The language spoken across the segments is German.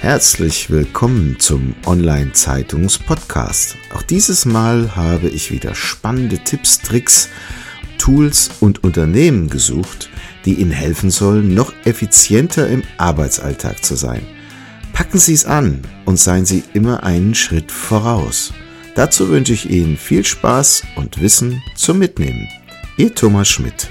Herzlich willkommen zum Online-Zeitungs-Podcast. Auch dieses Mal habe ich wieder spannende Tipps, Tricks, Tools und Unternehmen gesucht, die Ihnen helfen sollen, noch effizienter im Arbeitsalltag zu sein. Packen Sie es an und seien Sie immer einen Schritt voraus. Dazu wünsche ich Ihnen viel Spaß und Wissen zum Mitnehmen. Ihr Thomas Schmidt.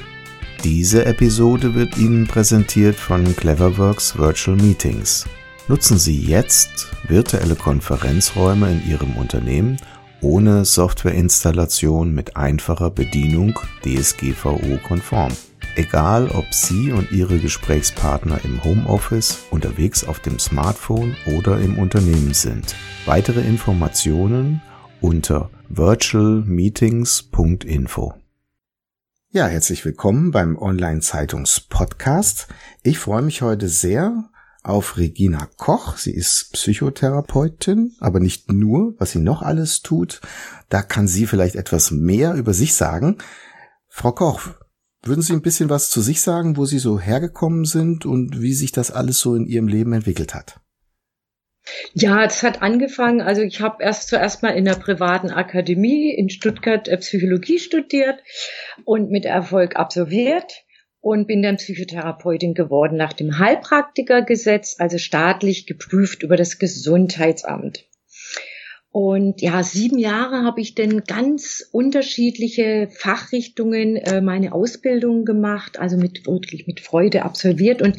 Diese Episode wird Ihnen präsentiert von Cleverworks Virtual Meetings. Nutzen Sie jetzt virtuelle Konferenzräume in Ihrem Unternehmen ohne Softwareinstallation mit einfacher Bedienung DSGVO-konform. Egal, ob Sie und Ihre Gesprächspartner im Homeoffice, unterwegs auf dem Smartphone oder im Unternehmen sind. Weitere Informationen unter virtualmeetings.info. Ja, herzlich willkommen beim Online-Zeitungs-Podcast. Ich freue mich heute sehr, auf Regina Koch. Sie ist Psychotherapeutin, aber nicht nur, was sie noch alles tut. Da kann sie vielleicht etwas mehr über sich sagen. Frau Koch, würden Sie ein bisschen was zu sich sagen, wo Sie so hergekommen sind und wie sich das alles so in Ihrem Leben entwickelt hat? Ja, es hat angefangen, also ich habe erst zuerst mal in der privaten Akademie in Stuttgart äh, Psychologie studiert und mit Erfolg absolviert und bin dann Psychotherapeutin geworden nach dem Heilpraktikergesetz, also staatlich geprüft über das Gesundheitsamt. Und ja, sieben Jahre habe ich dann ganz unterschiedliche Fachrichtungen äh, meine Ausbildung gemacht, also mit wirklich mit Freude absolviert. Und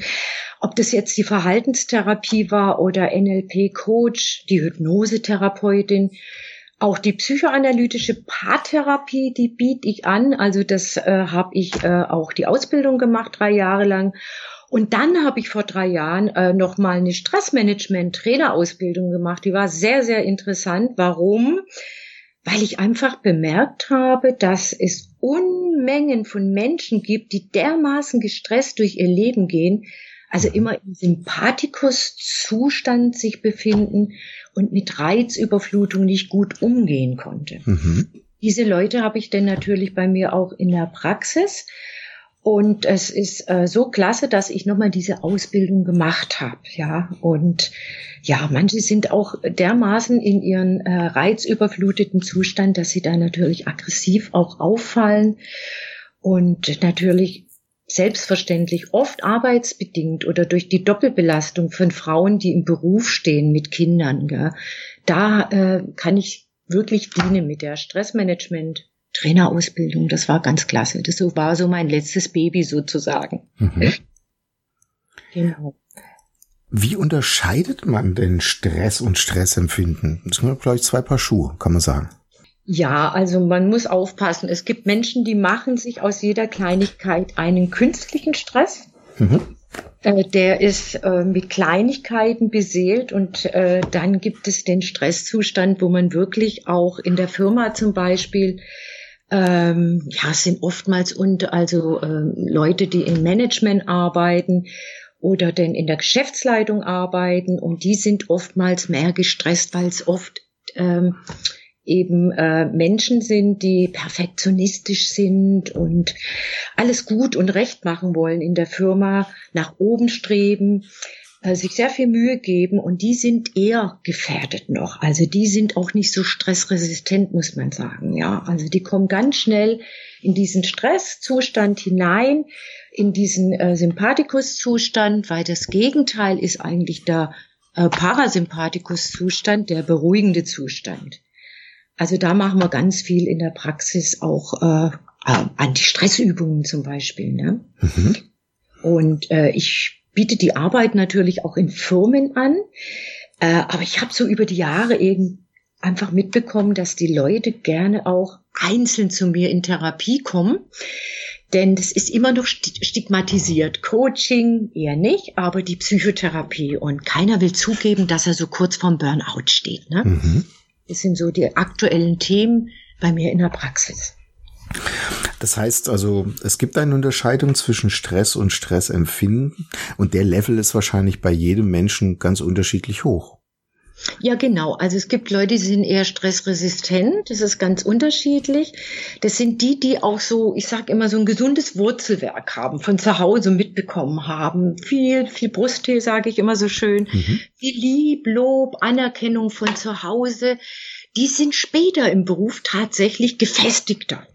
ob das jetzt die Verhaltenstherapie war oder NLP-Coach, die Hypnosetherapeutin, auch die psychoanalytische Paartherapie, die biete ich an. Also das äh, habe ich äh, auch die Ausbildung gemacht, drei Jahre lang. Und dann habe ich vor drei Jahren äh, noch mal eine Stressmanagement-Trainerausbildung gemacht. Die war sehr, sehr interessant. Warum? Weil ich einfach bemerkt habe, dass es Unmengen von Menschen gibt, die dermaßen gestresst durch ihr Leben gehen, also immer im Sympathikus-Zustand sich befinden und mit Reizüberflutung nicht gut umgehen konnte. Mhm. Diese Leute habe ich denn natürlich bei mir auch in der Praxis. Und es ist äh, so klasse, dass ich nochmal diese Ausbildung gemacht habe. Ja, und ja, manche sind auch dermaßen in ihren äh, reizüberfluteten Zustand, dass sie da natürlich aggressiv auch auffallen und natürlich selbstverständlich oft arbeitsbedingt oder durch die Doppelbelastung von Frauen, die im Beruf stehen mit Kindern. Gell, da äh, kann ich wirklich dienen mit der Stressmanagement. Trainerausbildung, das war ganz klasse. Das war so mein letztes Baby sozusagen. Mhm. Genau. Wie unterscheidet man denn Stress und Stressempfinden? Das sind, glaube ich, zwei Paar Schuhe, kann man sagen. Ja, also man muss aufpassen. Es gibt Menschen, die machen sich aus jeder Kleinigkeit einen künstlichen Stress. Mhm. Äh, der ist äh, mit Kleinigkeiten beseelt und äh, dann gibt es den Stresszustand, wo man wirklich auch in der Firma zum Beispiel ähm, ja, es sind oftmals und also äh, Leute, die im Management arbeiten oder denn in der Geschäftsleitung arbeiten und die sind oftmals mehr gestresst, weil es oft ähm, eben äh, Menschen sind, die perfektionistisch sind und alles gut und recht machen wollen in der Firma, nach oben streben, äh, sich sehr viel Mühe geben und die sind eher gefährdet noch. Also die sind auch nicht so stressresistent, muss man sagen. Ja, also die kommen ganz schnell in diesen Stresszustand hinein, in diesen äh, Sympathikuszustand, weil das Gegenteil ist eigentlich der äh, Parasympathikuszustand, der beruhigende Zustand. Also da machen wir ganz viel in der Praxis auch äh, äh, Anti-Stress-Übungen zum Beispiel. Ne? Mhm. Und äh, ich biete die Arbeit natürlich auch in Firmen an. Äh, aber ich habe so über die Jahre eben einfach mitbekommen, dass die Leute gerne auch einzeln zu mir in Therapie kommen. Denn das ist immer noch stigmatisiert. Coaching eher nicht, aber die Psychotherapie. Und keiner will zugeben, dass er so kurz vorm Burnout steht. Ne? Mhm. Das sind so die aktuellen Themen bei mir in der Praxis. Das heißt also, es gibt eine Unterscheidung zwischen Stress und Stressempfinden und der Level ist wahrscheinlich bei jedem Menschen ganz unterschiedlich hoch. Ja, genau. Also es gibt Leute, die sind eher stressresistent. Das ist ganz unterschiedlich. Das sind die, die auch so, ich sage immer, so ein gesundes Wurzelwerk haben, von zu Hause mitbekommen haben. Viel, viel Brusttee, sage ich immer so schön. Mhm. Viel Lieb, Lob, Anerkennung von zu Hause. Die sind später im Beruf tatsächlich gefestigter,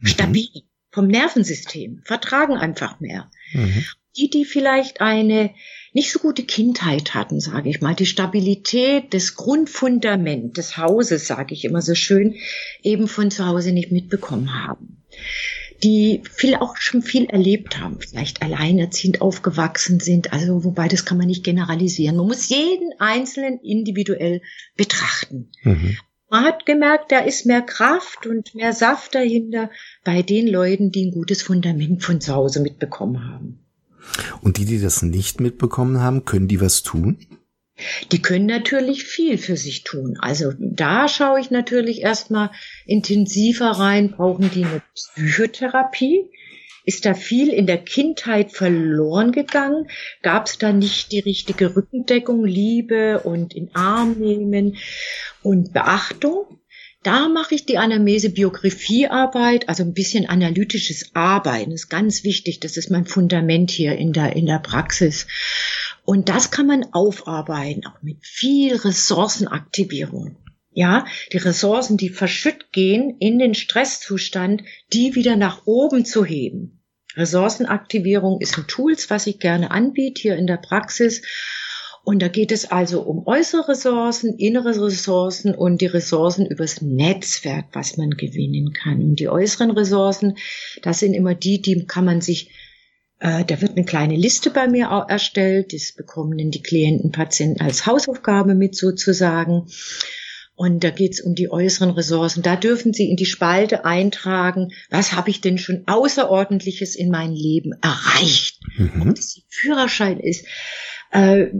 mhm. stabil vom Nervensystem, vertragen einfach mehr. Mhm. Die, die vielleicht eine nicht so gute Kindheit hatten, sage ich mal, die Stabilität, das Grundfundament des Hauses, sage ich immer so schön, eben von zu Hause nicht mitbekommen haben. Die viel auch schon viel erlebt haben, vielleicht alleinerziehend aufgewachsen sind, also wobei das kann man nicht generalisieren. Man muss jeden Einzelnen individuell betrachten. Mhm. Man hat gemerkt, da ist mehr Kraft und mehr Saft dahinter bei den Leuten, die ein gutes Fundament von zu Hause mitbekommen haben. Und die, die das nicht mitbekommen haben, können die was tun? Die können natürlich viel für sich tun. Also da schaue ich natürlich erstmal intensiver rein. Brauchen die eine Psychotherapie? Ist da viel in der Kindheit verloren gegangen? Gab es da nicht die richtige Rückendeckung, Liebe und in Arm nehmen und Beachtung? Da mache ich die Anamnese-Biografiearbeit, also ein bisschen analytisches Arbeiten, das ist ganz wichtig. Das ist mein Fundament hier in der, in der Praxis. Und das kann man aufarbeiten, auch mit viel Ressourcenaktivierung. Ja, die Ressourcen, die verschütt gehen in den Stresszustand, die wieder nach oben zu heben. Ressourcenaktivierung ist ein Tools, was ich gerne anbiete hier in der Praxis. Und da geht es also um äußere Ressourcen, innere Ressourcen und die Ressourcen übers Netzwerk, was man gewinnen kann. Und die äußeren Ressourcen, das sind immer die, die kann man sich äh, da wird eine kleine Liste bei mir erstellt. Das bekommen dann die Klienten, Patienten als Hausaufgabe mit sozusagen. Und da geht es um die äußeren Ressourcen. Da dürfen Sie in die Spalte eintragen, was habe ich denn schon Außerordentliches in meinem Leben erreicht. Mhm. Ob das ein Führerschein ist, äh,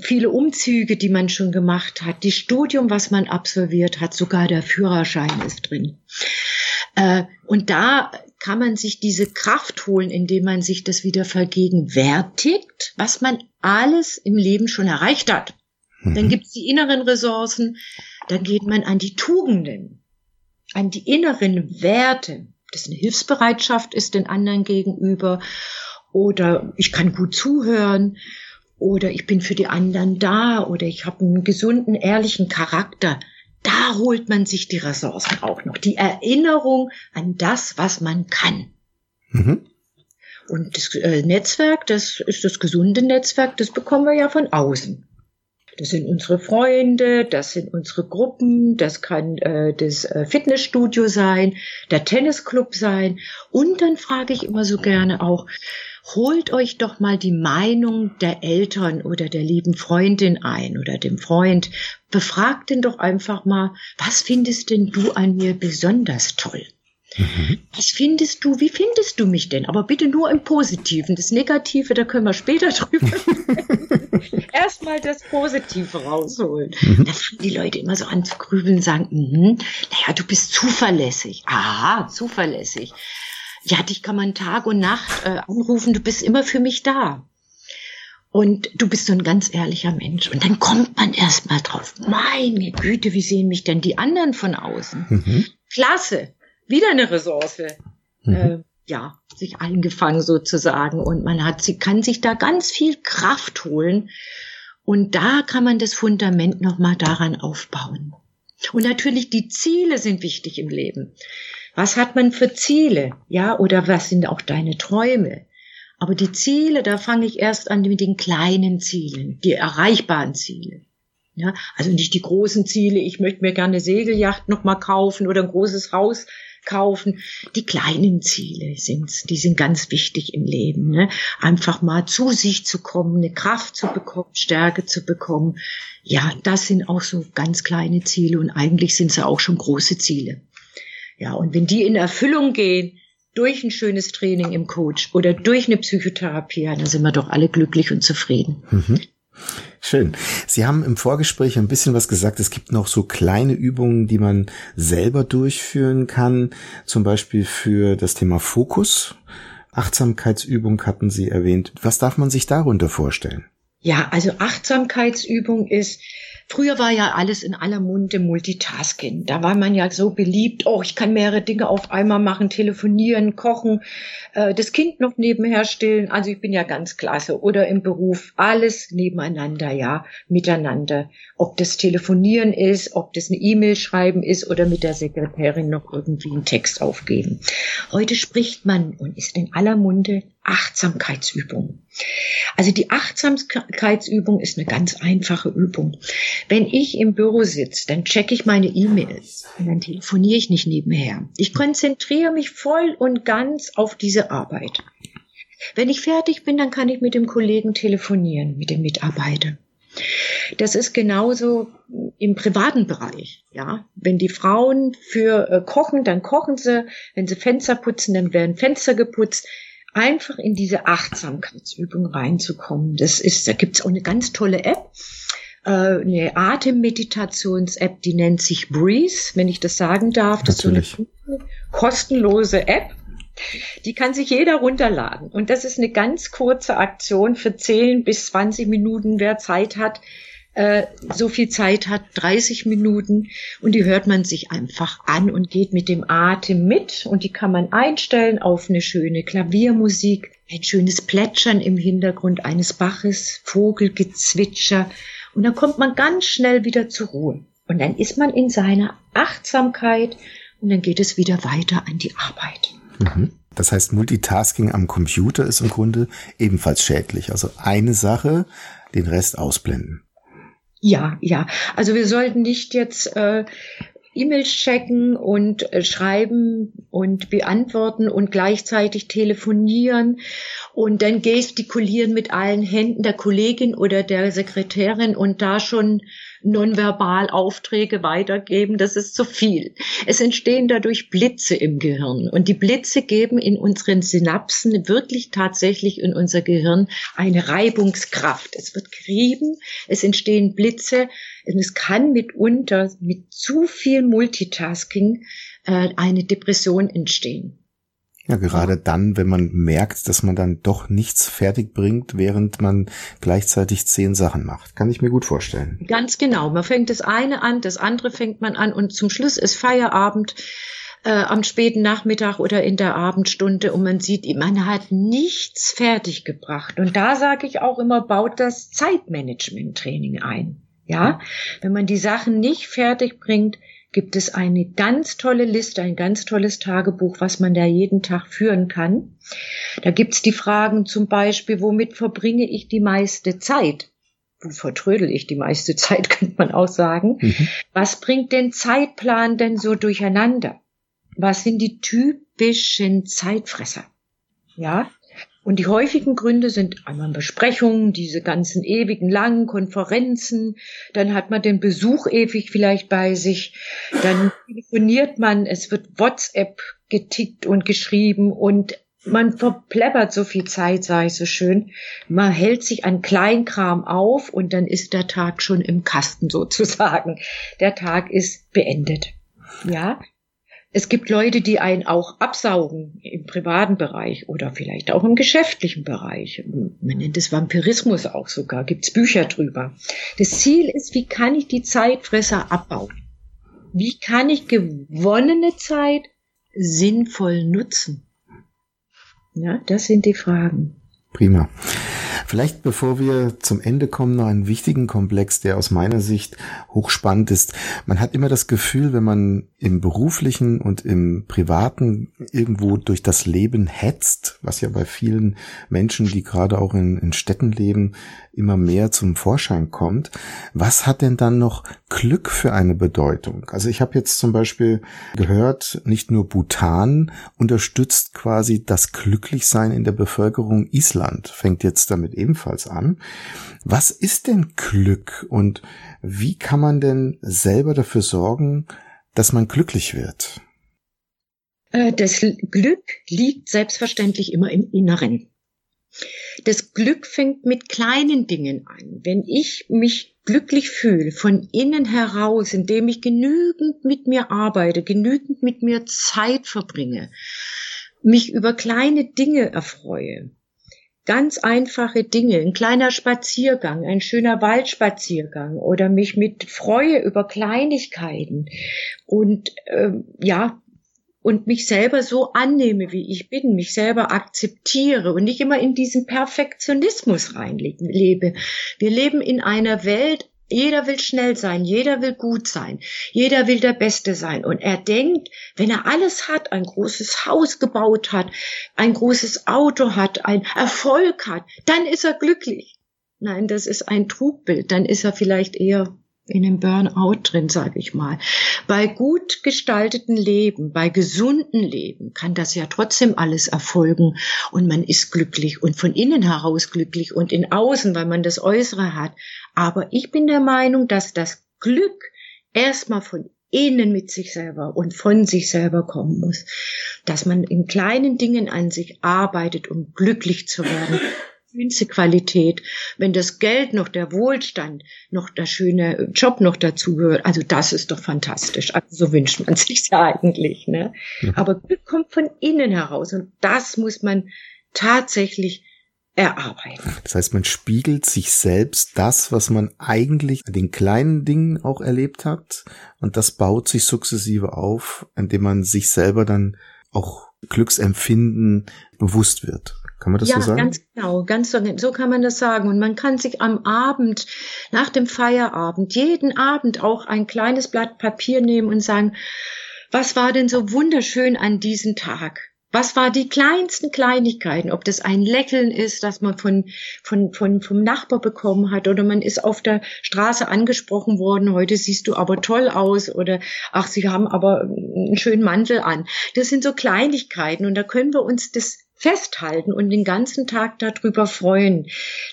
viele Umzüge, die man schon gemacht hat, die Studium, was man absolviert hat, sogar der Führerschein ist drin. Äh, und da kann man sich diese Kraft holen, indem man sich das wieder vergegenwärtigt, was man alles im Leben schon erreicht hat. Mhm. Dann gibt's die inneren Ressourcen, dann geht man an die Tugenden, an die inneren Werte, das eine Hilfsbereitschaft ist den anderen gegenüber oder ich kann gut zuhören oder ich bin für die anderen da oder ich habe einen gesunden, ehrlichen Charakter. Da holt man sich die Ressourcen auch noch. Die Erinnerung an das, was man kann. Mhm. Und das äh, Netzwerk, das ist das gesunde Netzwerk, das bekommen wir ja von außen. Das sind unsere Freunde, das sind unsere Gruppen, das kann äh, das äh, Fitnessstudio sein, der Tennisclub sein. Und dann frage ich immer so gerne auch, holt euch doch mal die Meinung der Eltern oder der lieben Freundin ein oder dem Freund. Befragt den doch einfach mal, was findest denn du an mir besonders toll? Mhm. Was findest du, wie findest du mich denn? Aber bitte nur im Positiven. Das Negative, da können wir später drüber Erstmal das Positive rausholen. Mhm. Da fangen die Leute immer so an zu grübeln und sagen, mh, naja, du bist zuverlässig. Aha, zuverlässig ja, dich kann man Tag und Nacht äh, anrufen, du bist immer für mich da. Und du bist so ein ganz ehrlicher Mensch. Und dann kommt man erst mal drauf. Meine Güte, wie sehen mich denn die anderen von außen? Mhm. Klasse. Wieder eine Ressource. Mhm. Äh, ja, sich eingefangen sozusagen. Und man hat, sie kann sich da ganz viel Kraft holen. Und da kann man das Fundament nochmal daran aufbauen. Und natürlich die Ziele sind wichtig im Leben. Was hat man für Ziele? Ja, oder was sind auch deine Träume? Aber die Ziele, da fange ich erst an mit den kleinen Zielen, die erreichbaren Ziele. Ja, also nicht die großen Ziele, ich möchte mir gerne eine Segelyacht nochmal kaufen oder ein großes Haus kaufen. Die kleinen Ziele sind's, die sind ganz wichtig im Leben. Ne? Einfach mal zu sich zu kommen, eine Kraft zu bekommen, Stärke zu bekommen. Ja, das sind auch so ganz kleine Ziele und eigentlich sind sie auch schon große Ziele. Ja, und wenn die in Erfüllung gehen, durch ein schönes Training im Coach oder durch eine Psychotherapie, dann sind wir doch alle glücklich und zufrieden. Mhm. Schön. Sie haben im Vorgespräch ein bisschen was gesagt. Es gibt noch so kleine Übungen, die man selber durchführen kann. Zum Beispiel für das Thema Fokus. Achtsamkeitsübung hatten Sie erwähnt. Was darf man sich darunter vorstellen? Ja, also Achtsamkeitsübung ist, Früher war ja alles in aller Munde Multitasking. Da war man ja so beliebt, oh, ich kann mehrere Dinge auf einmal machen, telefonieren, kochen, äh, das Kind noch nebenher stillen. Also ich bin ja ganz klasse. Oder im Beruf, alles nebeneinander, ja, miteinander. Ob das Telefonieren ist, ob das eine E-Mail schreiben ist oder mit der Sekretärin noch irgendwie einen Text aufgeben. Heute spricht man und ist in aller Munde Achtsamkeitsübung. Also die Achtsamkeitsübung ist eine ganz einfache Übung. Wenn ich im Büro sitze, dann checke ich meine E-Mails und dann telefoniere ich nicht nebenher. Ich konzentriere mich voll und ganz auf diese Arbeit. Wenn ich fertig bin, dann kann ich mit dem Kollegen telefonieren, mit dem Mitarbeiter. Das ist genauso im privaten Bereich. Ja, wenn die Frauen für äh, kochen, dann kochen sie. Wenn sie Fenster putzen, dann werden Fenster geputzt. Einfach in diese Achtsamkeitsübung reinzukommen. Das ist, da gibt's auch eine ganz tolle App äh, eine Atemmeditations-App, die nennt sich Breeze, wenn ich das sagen darf. Das Natürlich. ist so eine kostenlose App. Die kann sich jeder runterladen. Und das ist eine ganz kurze Aktion für 10 bis 20 Minuten, wer Zeit hat. Äh, so viel Zeit hat, 30 Minuten. Und die hört man sich einfach an und geht mit dem Atem mit. Und die kann man einstellen auf eine schöne Klaviermusik, ein schönes Plätschern im Hintergrund eines Baches, Vogelgezwitscher. Und dann kommt man ganz schnell wieder zur Ruhe. Und dann ist man in seiner Achtsamkeit und dann geht es wieder weiter an die Arbeit. Mhm. Das heißt, Multitasking am Computer ist im Grunde ebenfalls schädlich. Also eine Sache, den Rest ausblenden. Ja, ja. Also wir sollten nicht jetzt äh, E-Mails checken und äh, schreiben und beantworten und gleichzeitig telefonieren und dann gestikulieren mit allen Händen der Kollegin oder der Sekretärin und da schon nonverbal Aufträge weitergeben, das ist zu viel. Es entstehen dadurch Blitze im Gehirn und die Blitze geben in unseren Synapsen wirklich tatsächlich in unser Gehirn eine Reibungskraft. Es wird gerieben, es entstehen Blitze und es kann mitunter mit zu viel Multitasking äh, eine Depression entstehen. Ja, gerade dann, wenn man merkt, dass man dann doch nichts fertig bringt, während man gleichzeitig zehn Sachen macht. Kann ich mir gut vorstellen. Ganz genau. Man fängt das eine an, das andere fängt man an und zum Schluss ist Feierabend äh, am späten Nachmittag oder in der Abendstunde und man sieht, man hat nichts fertiggebracht. Und da sage ich auch immer, baut das Zeitmanagement-Training ein. Ja, wenn man die Sachen nicht fertig bringt, gibt es eine ganz tolle Liste, ein ganz tolles Tagebuch, was man da jeden Tag führen kann. Da gibt's die Fragen zum Beispiel, womit verbringe ich die meiste Zeit? Wo vertrödel ich die meiste Zeit, könnte man auch sagen. Mhm. Was bringt den Zeitplan denn so durcheinander? Was sind die typischen Zeitfresser? Ja, und die häufigen Gründe sind einmal Besprechungen, diese ganzen ewigen langen Konferenzen, dann hat man den Besuch ewig vielleicht bei sich, dann telefoniert man, es wird WhatsApp getickt und geschrieben und man verpleppert so viel Zeit, sage ich so schön. Man hält sich an Kleinkram auf und dann ist der Tag schon im Kasten sozusagen. Der Tag ist beendet. Ja, es gibt Leute, die einen auch absaugen im privaten Bereich oder vielleicht auch im geschäftlichen Bereich. Man nennt es Vampirismus auch sogar, gibt's Bücher drüber. Das Ziel ist, wie kann ich die Zeitfresser abbauen? Wie kann ich gewonnene Zeit sinnvoll nutzen? Ja, das sind die Fragen. Prima. Vielleicht bevor wir zum Ende kommen, noch einen wichtigen Komplex, der aus meiner Sicht hochspannend ist. Man hat immer das Gefühl, wenn man im beruflichen und im privaten irgendwo durch das Leben hetzt, was ja bei vielen Menschen, die gerade auch in, in Städten leben, immer mehr zum Vorschein kommt. Was hat denn dann noch Glück für eine Bedeutung? Also ich habe jetzt zum Beispiel gehört, nicht nur Bhutan unterstützt quasi das Glücklichsein in der Bevölkerung. Island fängt jetzt damit ebenfalls an. Was ist denn Glück und wie kann man denn selber dafür sorgen, dass man glücklich wird? Äh, das Glück liegt selbstverständlich immer im Inneren. Das Glück fängt mit kleinen Dingen an. Wenn ich mich glücklich fühle, von innen heraus, indem ich genügend mit mir arbeite, genügend mit mir Zeit verbringe, mich über kleine Dinge erfreue, ganz einfache Dinge, ein kleiner Spaziergang, ein schöner Waldspaziergang oder mich mit Freue über Kleinigkeiten und ähm, ja und mich selber so annehme, wie ich bin, mich selber akzeptiere und nicht immer in diesen Perfektionismus reinlebe. Wir leben in einer Welt, jeder will schnell sein, jeder will gut sein, jeder will der Beste sein. Und er denkt, wenn er alles hat, ein großes Haus gebaut hat, ein großes Auto hat, ein Erfolg hat, dann ist er glücklich. Nein, das ist ein Trugbild. Dann ist er vielleicht eher in einem Burnout drin, sage ich mal. Bei gut gestalteten Leben, bei gesunden Leben kann das ja trotzdem alles erfolgen und man ist glücklich und von innen heraus glücklich und in außen, weil man das Äußere hat. Aber ich bin der Meinung, dass das Glück erstmal von innen mit sich selber und von sich selber kommen muss. Dass man in kleinen Dingen an sich arbeitet, um glücklich zu werden Qualität, wenn das Geld noch der Wohlstand, noch der schöne Job noch dazu gehört. Also das ist doch fantastisch. Also so wünscht man sich ja eigentlich. Ne? Ja. Aber Glück kommt von innen heraus und das muss man tatsächlich erarbeiten. Das heißt, man spiegelt sich selbst das, was man eigentlich an den kleinen Dingen auch erlebt hat und das baut sich sukzessive auf, indem man sich selber dann auch Glücksempfinden bewusst wird. Kann man das ja, so sagen? Ja, ganz genau, ganz so, so kann man das sagen. Und man kann sich am Abend, nach dem Feierabend, jeden Abend auch ein kleines Blatt Papier nehmen und sagen, was war denn so wunderschön an diesem Tag? Was war die kleinsten Kleinigkeiten? Ob das ein Lächeln ist, das man von, von, von, vom Nachbar bekommen hat oder man ist auf der Straße angesprochen worden, heute siehst du aber toll aus oder ach, sie haben aber einen schönen Mantel an. Das sind so Kleinigkeiten und da können wir uns das festhalten und den ganzen Tag darüber freuen.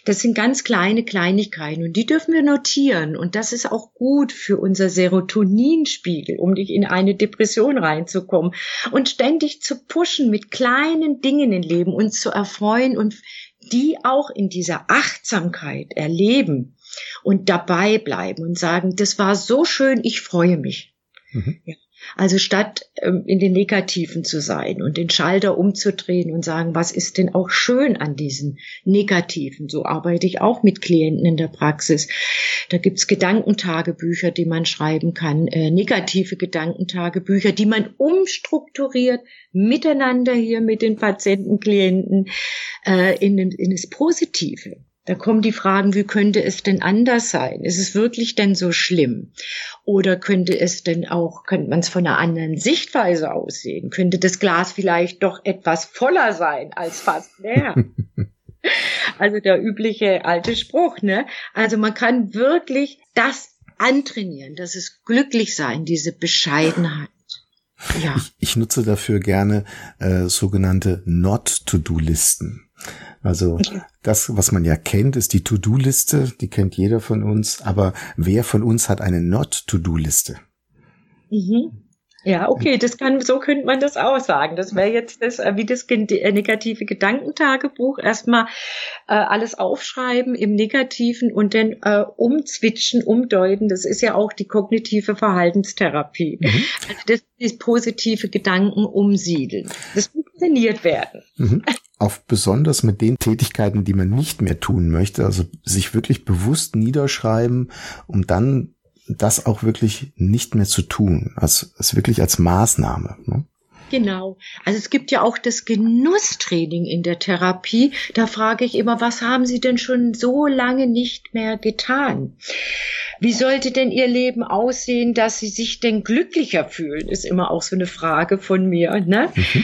Das sind ganz kleine Kleinigkeiten und die dürfen wir notieren und das ist auch gut für unser Serotoninspiegel, um nicht in eine Depression reinzukommen und ständig zu pushen mit kleinen Dingen im Leben, uns zu erfreuen und die auch in dieser Achtsamkeit erleben und dabei bleiben und sagen, das war so schön, ich freue mich. Mhm. Ja. Also statt ähm, in den Negativen zu sein und den Schalter umzudrehen und sagen, was ist denn auch schön an diesen Negativen? So arbeite ich auch mit Klienten in der Praxis. Da gibt's Gedankentagebücher, die man schreiben kann, äh, negative Gedankentagebücher, die man umstrukturiert miteinander hier mit den Patienten, Klienten äh, in, in das Positive. Da kommen die Fragen, wie könnte es denn anders sein? Ist es wirklich denn so schlimm? Oder könnte es denn auch, könnte man es von einer anderen Sichtweise aussehen? Könnte das Glas vielleicht doch etwas voller sein als fast leer? also der übliche alte Spruch, ne? Also man kann wirklich das antrainieren, das ist glücklich sein, diese Bescheidenheit. Ja. Ich, ich nutze dafür gerne äh, sogenannte Not-to-Do-Listen. Also das, was man ja kennt, ist die To-Do-Liste, die kennt jeder von uns, aber wer von uns hat eine Not-To-Do-Liste? Mhm. Ja, okay, das kann, so könnte man das auch sagen. Das wäre jetzt das, äh, wie das äh, negative Gedankentagebuch. Erstmal äh, alles aufschreiben im Negativen und dann äh, umzwitschen, umdeuten. Das ist ja auch die kognitive Verhaltenstherapie. Mhm. Also das ist positive Gedanken umsiedeln. Das muss trainiert werden. Mhm. Auf besonders mit den Tätigkeiten, die man nicht mehr tun möchte, also sich wirklich bewusst niederschreiben, um dann das auch wirklich nicht mehr zu tun, als, als wirklich als Maßnahme. Ne? Genau. Also es gibt ja auch das Genusstraining in der Therapie. Da frage ich immer, was haben Sie denn schon so lange nicht mehr getan? Wie sollte denn Ihr Leben aussehen, dass Sie sich denn glücklicher fühlen? Ist immer auch so eine Frage von mir. Ne? Mhm.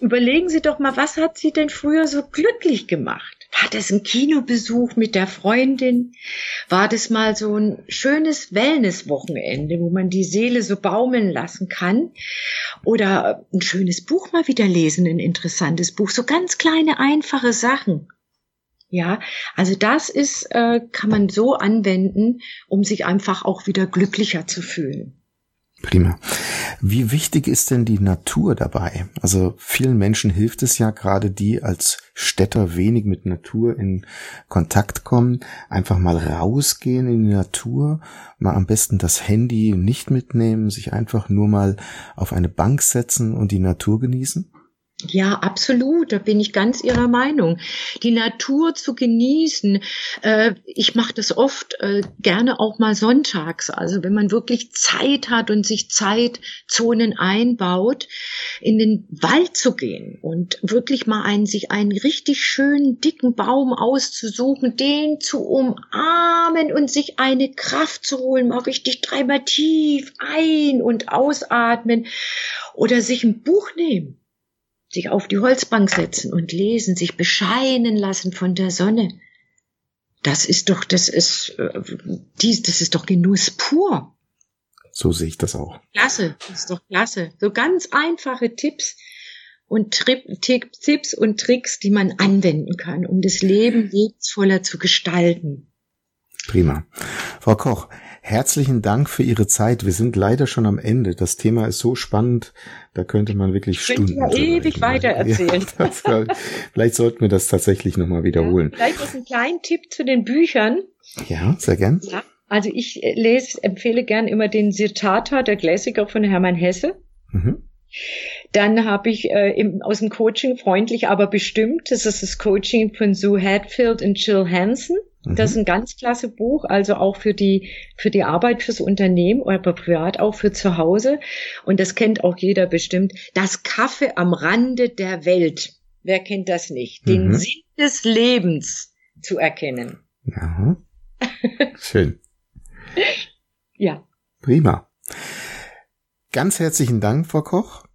Überlegen Sie doch mal, was hat Sie denn früher so glücklich gemacht? War das ein Kinobesuch mit der Freundin? War das mal so ein schönes Wellnesswochenende, wo man die Seele so baumeln lassen kann? Oder ein schönes Buch mal wieder lesen, ein interessantes Buch, so ganz kleine, einfache Sachen. Ja, also das ist, äh, kann man so anwenden, um sich einfach auch wieder glücklicher zu fühlen. Prima. Wie wichtig ist denn die Natur dabei? Also vielen Menschen hilft es ja gerade die als Städter wenig mit Natur in Kontakt kommen, einfach mal rausgehen in die Natur, mal am besten das Handy nicht mitnehmen, sich einfach nur mal auf eine Bank setzen und die Natur genießen? Ja, absolut. Da bin ich ganz Ihrer Meinung. Die Natur zu genießen. Äh, ich mache das oft äh, gerne auch mal sonntags. Also wenn man wirklich Zeit hat und sich Zeitzonen einbaut, in den Wald zu gehen und wirklich mal einen, sich einen richtig schönen dicken Baum auszusuchen, den zu umarmen und sich eine Kraft zu holen, mal richtig dreimal tief ein- und ausatmen oder sich ein Buch nehmen sich auf die Holzbank setzen und lesen, sich bescheinen lassen von der Sonne. Das ist doch, das ist, äh, dies, das ist doch Genuss pur. So sehe ich das auch. Klasse, das ist doch klasse. So ganz einfache Tipps und Tri Tipps und Tricks, die man anwenden kann, um das Leben lebensvoller zu gestalten. Prima. Frau Koch, Herzlichen Dank für Ihre Zeit. Wir sind leider schon am Ende. Das Thema ist so spannend, da könnte man wirklich Stunden. Ja ewig weiter erzählen. Ja, das, vielleicht sollten wir das tatsächlich nochmal wiederholen. Ja, vielleicht ist ein kleiner Tipp zu den Büchern. Ja, sehr gern. Ja, also ich äh, lese, empfehle gern immer den Sirtata, der Klassiker von Hermann Hesse. Mhm. Dann habe ich äh, im, aus dem Coaching freundlich, aber bestimmt. Das ist das Coaching von Sue Hadfield und Jill Hansen. Das ist mhm. ein ganz klasse Buch, also auch für die, für die Arbeit fürs Unternehmen, aber privat auch für zu Hause. Und das kennt auch jeder bestimmt. Das Kaffee am Rande der Welt. Wer kennt das nicht? Den mhm. Sinn des Lebens zu erkennen. Ja. Schön. ja. Prima. Ganz herzlichen Dank, Frau Koch.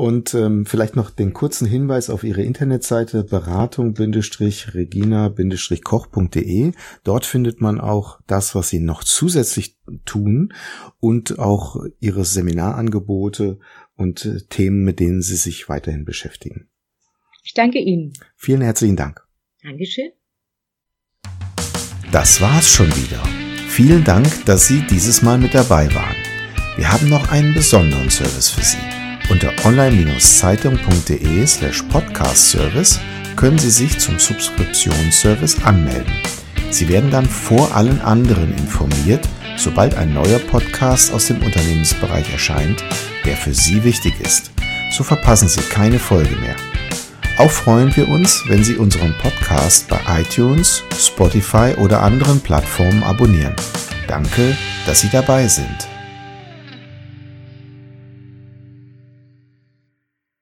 Und ähm, vielleicht noch den kurzen Hinweis auf Ihre Internetseite beratung-regina-koch.de. Dort findet man auch das, was Sie noch zusätzlich tun und auch Ihre Seminarangebote und äh, Themen, mit denen Sie sich weiterhin beschäftigen. Ich danke Ihnen. Vielen herzlichen Dank. Dankeschön. Das war's schon wieder. Vielen Dank, dass Sie dieses Mal mit dabei waren. Wir haben noch einen besonderen Service für Sie. Unter online-zeitung.de slash podcast-service können Sie sich zum Subskriptionsservice anmelden. Sie werden dann vor allen anderen informiert, sobald ein neuer Podcast aus dem Unternehmensbereich erscheint, der für Sie wichtig ist. So verpassen Sie keine Folge mehr. Auch freuen wir uns, wenn Sie unseren Podcast bei iTunes, Spotify oder anderen Plattformen abonnieren. Danke, dass Sie dabei sind.